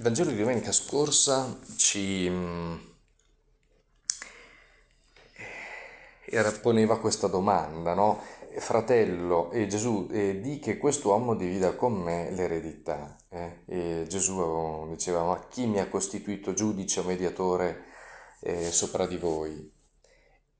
Il Vangelo di domenica scorsa ci era, poneva questa domanda, no? Fratello, e Gesù, eh, di che quest'uomo divida con me l'eredità. Eh? E Gesù diceva, ma chi mi ha costituito giudice o mediatore eh, sopra di voi?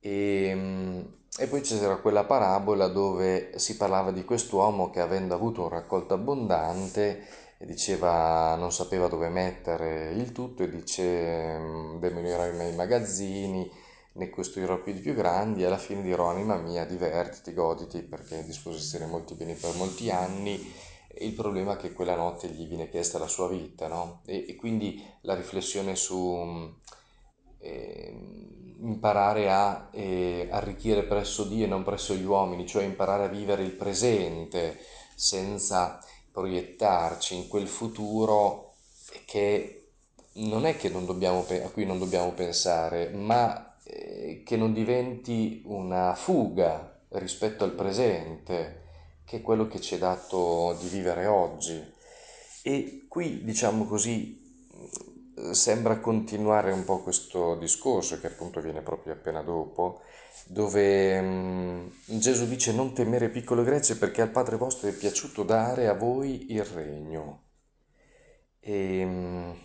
E, e poi c'era quella parabola dove si parlava di quest'uomo che avendo avuto un raccolto abbondante e diceva non sapeva dove mettere il tutto e dice mm, demolirò nei magazzini, ne costruirò più di più grandi e alla fine dirò anima mia divertiti, goditi perché è disposizione molti beni per molti anni. Il problema è che quella notte gli viene chiesta la sua vita, no? E, e quindi la riflessione su eh, imparare a eh, arricchire presso Dio e non presso gli uomini, cioè imparare a vivere il presente senza proiettarci in quel futuro che non è che non dobbiamo, a cui non dobbiamo pensare, ma eh, che non diventi una fuga rispetto al presente, che è quello che ci è dato di vivere oggi. E qui, diciamo così, sembra continuare un po' questo discorso che appunto viene proprio appena dopo, dove um, Gesù dice non temere piccolo Grecia perché al Padre vostro è piaciuto dare a voi il regno. E, um,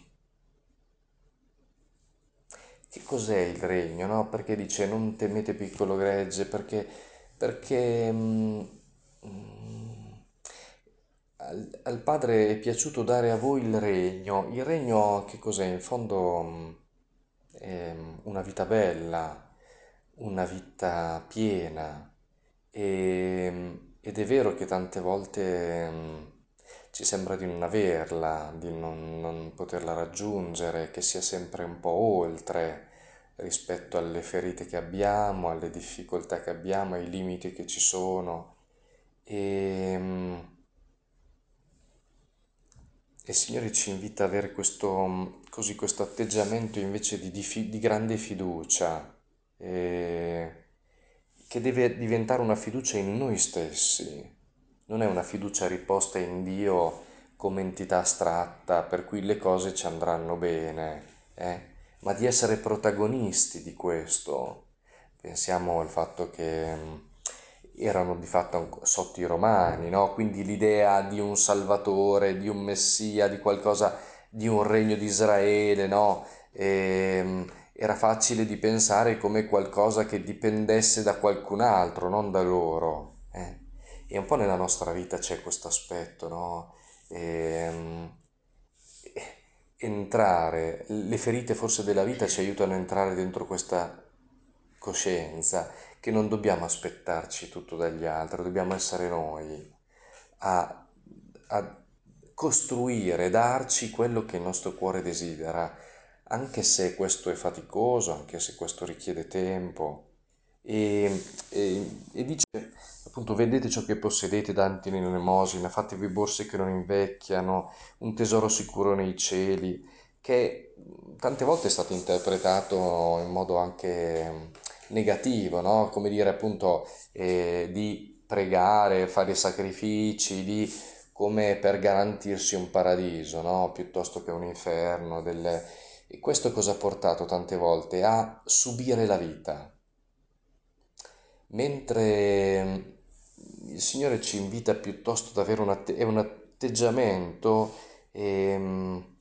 che cos'è il regno? No? Perché dice non temete piccolo gregge? Perché, perché um, al, Padre è piaciuto dare a voi il regno. Il regno che cos'è? In fondo è una vita bella, una vita piena. E, ed è vero che tante volte ci sembra di non averla, di non, non poterla raggiungere, che sia sempre un po' oltre rispetto alle ferite che abbiamo, alle difficoltà che abbiamo, ai limiti che ci sono. E il Signore ci invita ad avere questo, così, questo atteggiamento invece di, di, di grande fiducia, eh, che deve diventare una fiducia in noi stessi, non è una fiducia riposta in Dio come entità astratta per cui le cose ci andranno bene, eh? ma di essere protagonisti di questo. Pensiamo al fatto che erano di fatto sotto i romani, no? quindi l'idea di un salvatore, di un messia, di qualcosa, di un regno di Israele, no? e, ehm, era facile di pensare come qualcosa che dipendesse da qualcun altro, non da loro. Eh? E un po' nella nostra vita c'è questo aspetto, no? E, ehm, entrare, le ferite forse della vita ci aiutano a entrare dentro questa coscienza che non dobbiamo aspettarci tutto dagli altri, dobbiamo essere noi a, a costruire, darci quello che il nostro cuore desidera, anche se questo è faticoso, anche se questo richiede tempo. E, e, e dice appunto vedete ciò che possedete danti in elemosina, fatevi borse che non invecchiano, un tesoro sicuro nei cieli, che tante volte è stato interpretato in modo anche negativo, no? come dire appunto eh, di pregare, fare sacrifici, di come per garantirsi un paradiso, no? piuttosto che un inferno. Delle... E questo cosa ha portato tante volte? A subire la vita. Mentre il Signore ci invita piuttosto ad avere un, atte- un atteggiamento ehm,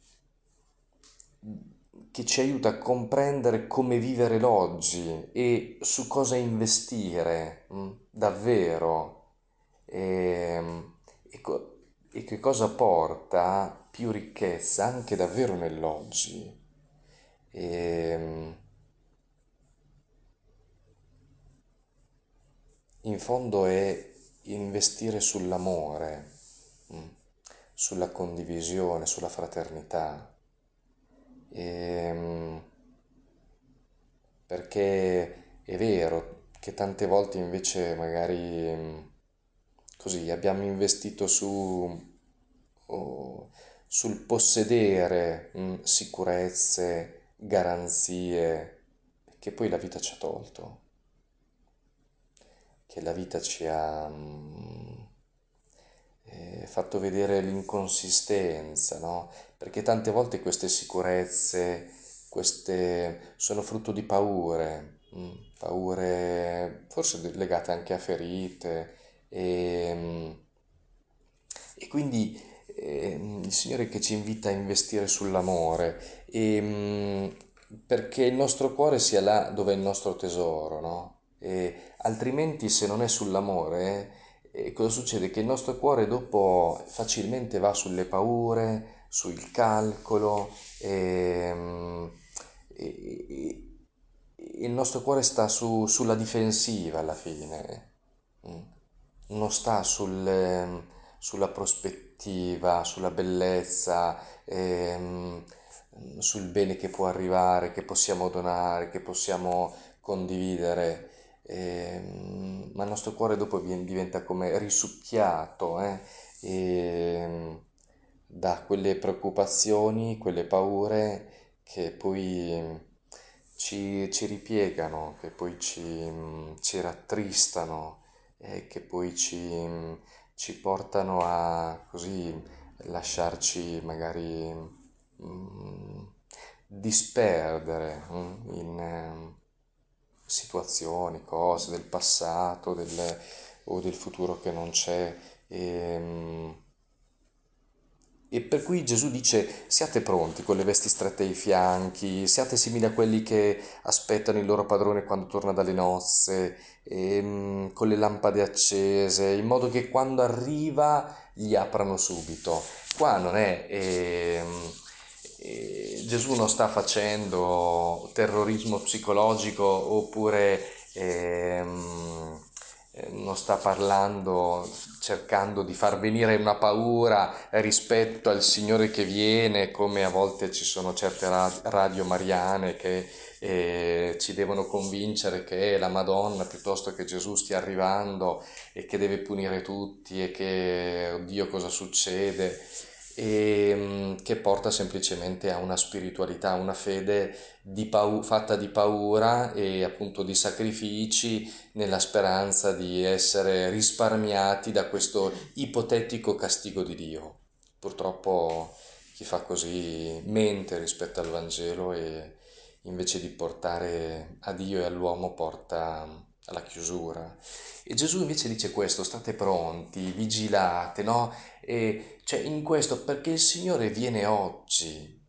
che ci aiuta a comprendere come vivere l'oggi e su cosa investire mm, davvero e, ehm, e, co- e, che cosa porta più ricchezza anche davvero nell'oggi. E, ehm, in fondo è investire sull'amore, mm, sulla condivisione, sulla fraternità ehm, perché è vero che tante volte invece magari così abbiamo investito su, oh, sul possedere mh, sicurezze, garanzie che poi la vita ci ha tolto, che la vita ci ha, mh, eh, fatto vedere l'inconsistenza, no? Perché tante volte queste sicurezze, queste sono frutto di paure, mm, paure forse legate anche a ferite e, mm, e quindi eh, il Signore che ci invita a investire sull'amore e, mm, perché il nostro cuore sia là dove è il nostro tesoro, no? E altrimenti se non è sull'amore, eh, cosa succede? Che il nostro cuore dopo facilmente va sulle paure, sul calcolo e, mm, e- e- il nostro cuore sta su- sulla difensiva alla fine, mm. non sta sul, ehm, sulla prospettiva, sulla bellezza, ehm, sul bene che può arrivare, che possiamo donare, che possiamo condividere. Ehm, ma il nostro cuore dopo diventa come risucchiato, eh, ehm, da quelle preoccupazioni, quelle paure che poi ci, ci ripiegano, che poi ci, ci rattristano e che poi ci, ci portano a così lasciarci magari mm, disperdere mm, in eh, situazioni, cose del passato del- o del futuro che non c'è. E, mm, e per cui Gesù dice siate pronti con le vesti strette ai fianchi, siate simili a quelli che aspettano il loro padrone quando torna dalle nozze, ehm, con le lampade accese, in modo che quando arriva gli aprano subito. Qua non è... ehm, Gesù non sta facendo terrorismo psicologico oppure ehm, eh, non sta parlando, cercando di far venire una paura rispetto al Signore che viene, come a volte ci sono certe radio mariane che eh, ci devono convincere che la Madonna piuttosto che Gesù stia arrivando e che deve punire tutti e che oddio cosa succede e mm, che porta semplicemente a una spiritualità, a una fede di pau- fatta di paura e appunto di sacrifici nella speranza di essere risparmiati da questo ipotetico castigo di Dio. Purtroppo chi fa così mente rispetto al Vangelo e invece di portare a Dio e all'uomo porta alla chiusura. E Gesù invece dice questo, state pronti, vigilate, no? E cioè in questo perché il Signore viene oggi.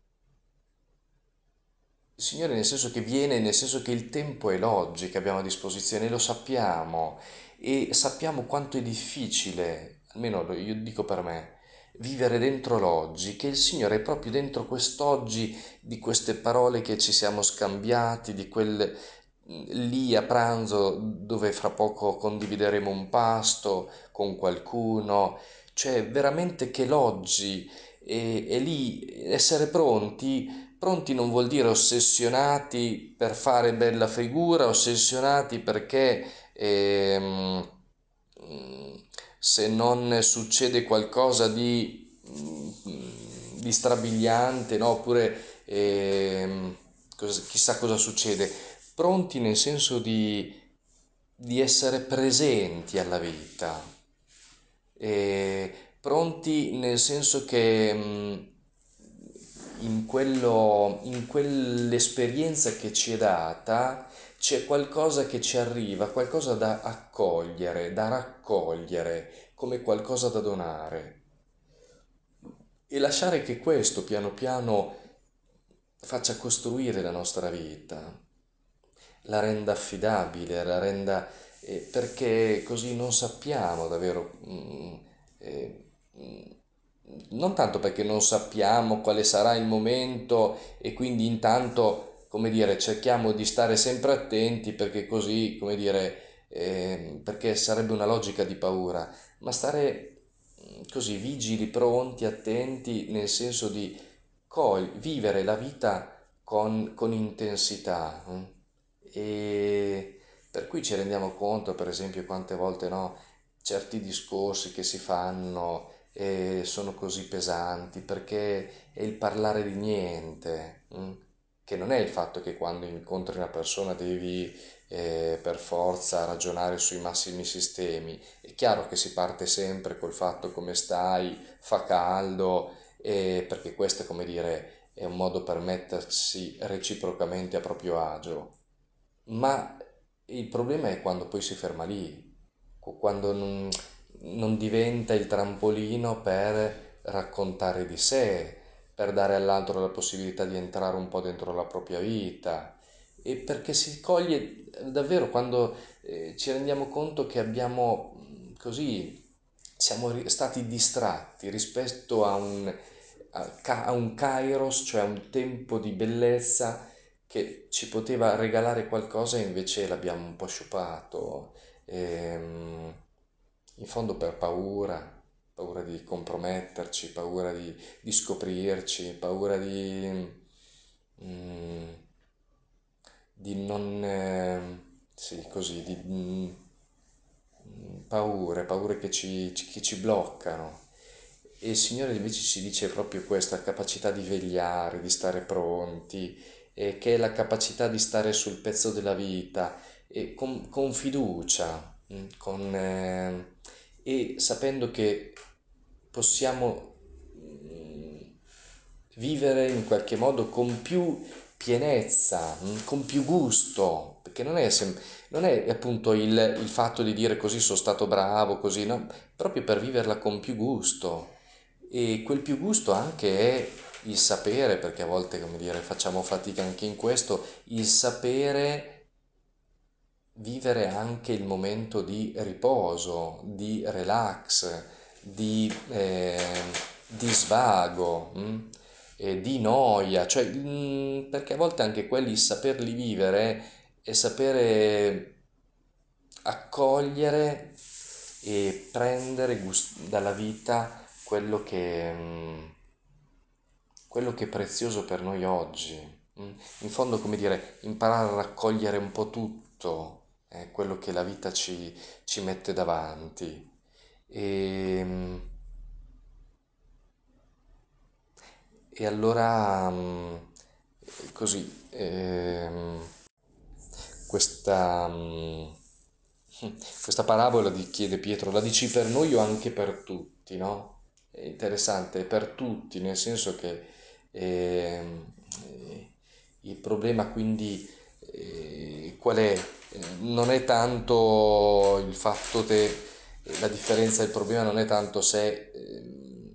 Il Signore nel senso che viene, nel senso che il tempo è l'oggi che abbiamo a disposizione, lo sappiamo e sappiamo quanto è difficile, almeno io dico per me, vivere dentro l'oggi, che il Signore è proprio dentro quest'oggi di queste parole che ci siamo scambiati, di quel lì a pranzo dove fra poco condivideremo un pasto con qualcuno, cioè veramente che l'oggi è, è lì, essere pronti Pronti non vuol dire ossessionati per fare bella figura, ossessionati perché ehm, se non succede qualcosa di, di strabiliante, no? oppure ehm, cosa- chissà cosa succede. Pronti nel senso di, di essere presenti alla vita, pronti nel senso che mh, in quello, in quell'esperienza che ci è data c'è qualcosa che ci arriva, qualcosa da accogliere, da raccogliere, come qualcosa da donare. E lasciare che questo piano piano faccia costruire la nostra vita, la renda affidabile, la renda... eh, perché così non sappiamo davvero... mm, eh, mm, non tanto perché non sappiamo quale sarà il momento e quindi intanto, come dire, cerchiamo di stare sempre attenti perché così, come dire, eh, perché sarebbe una logica di paura, ma stare mm, così vigili, pronti, attenti, nel senso di vivere la vita con, con intensità. E per cui ci rendiamo conto, per esempio, quante volte no, certi discorsi che si fanno eh, sono così pesanti perché è il parlare di niente. mm? che non è il fatto che quando incontri una persona devi eh, per forza ragionare sui massimi sistemi. È chiaro che si parte sempre col fatto come stai, fa caldo, eh, perché questo come dire, è un modo per mettersi reciprocamente a proprio agio. Ma il problema è quando poi si ferma lì, quando non, non diventa il trampolino per raccontare di sé, per dare all'altro la possibilità di entrare un po' dentro la propria vita. E perché si coglie davvero quando eh, ci rendiamo conto che abbiamo così, siamo stati distratti rispetto a un, a, a un kairos, cioè a un tempo di bellezza che ci poteva regalare qualcosa e invece l'abbiamo un po' sciupato. Ehm, in fondo per paura, paura di comprometterci, paura di, di scoprirci, paura di, mm, di non, eh, sì, così, di mm, paure, paure che ci, che ci bloccano. E il Signore invece ci dice proprio questa capacità di vegliare, di stare pronti, e che è la capacità di stare sul pezzo della vita e con, con fiducia, mm, con, eh, e sapendo che possiamo mm, vivere in qualche modo con più pienezza, mm, con più gusto, perché non è, sem- non è appunto il, il fatto di dire così sono stato bravo, così, no? Proprio per viverla con più gusto. E quel più gusto anche è il sapere, perché a volte, come dire, facciamo fatica anche in questo, il sapere vivere anche il momento di riposo, di relax, di, eh, di svago, mh? e di noia, cioè, mh, perché a volte anche quelli saperli vivere e sapere accogliere e prendere gust- dalla vita quello che, mh, quello che è prezioso per noi oggi. mh. In fondo, come dire, imparare a raccogliere un po' tutto, eh, quello che la vita ci, ci mette davanti. E, mh, e allora, mh, così, ehm, questa, mh, questa parabola di chiede Pietro, la dici per noi o anche per tutti, no? È interessante, è per tutti, nel senso che ehm, eh, il problema quindi eh, qual è? Eh, Non è tanto il fatto che la differenza del problema non è tanto se ehm,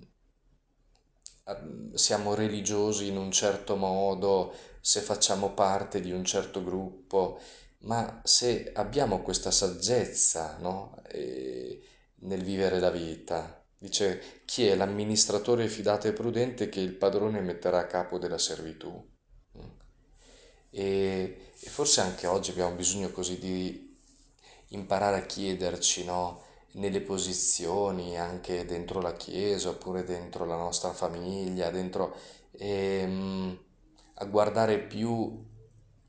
siamo religiosi in un certo modo, se facciamo parte di un certo gruppo, ma se abbiamo questa saggezza, no? E nel vivere la vita. Dice chi è l'amministratore fidato e prudente che il padrone metterà a capo della servitù. Mm. E, e forse anche oggi abbiamo bisogno così di imparare a chiederci, no? Nelle posizioni, anche dentro la chiesa, oppure dentro la nostra famiglia, dentro, ehm, a guardare più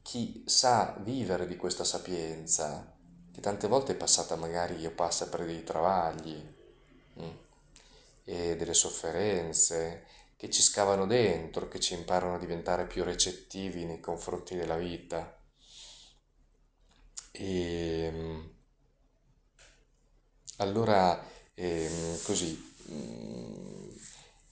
chi sa vivere di questa sapienza, che tante volte è passata magari o passa per dei travagli, mm, e delle sofferenze, che ci scavano dentro, che ci imparano a diventare più recettivi nei confronti della vita. E mm, allora, ehm, così, mm,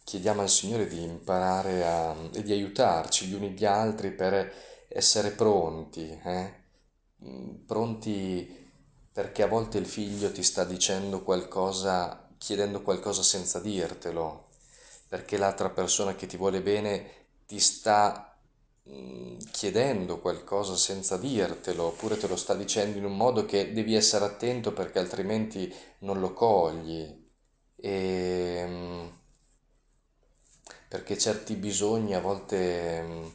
chiediamo al Signore di imparare a, e di aiutarci gli uni gli altri per essere pronti, eh? Mm, Pronti perché a volte il figlio ti sta dicendo qualcosa, chiedendo qualcosa senza dirtelo, perché l'altra persona che ti vuole bene ti sta mm, chiedendo qualcosa senza dirtelo, oppure te lo sta dicendo in un modo che devi essere attento perché altrimenti non lo cogli. E, mm, perché certi bisogni a volte mm,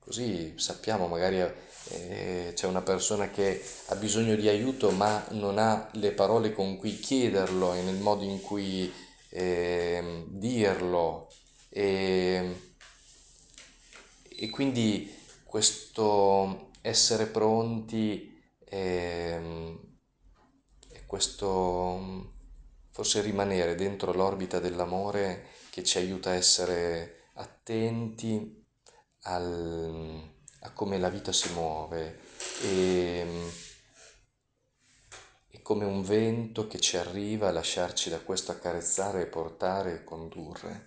così sappiamo, magari eh, c'è una persona che ha bisogno di aiuto ma non ha le parole con cui chiederlo e nel modo in cui eh, dirlo. E, e quindi questo essere pronti ehm, e questo forse rimanere dentro l'orbita dell'amore che ci aiuta a essere attenti al, a come la vita si muove e, e come un vento che ci arriva a lasciarci da questo accarezzare, portare e condurre.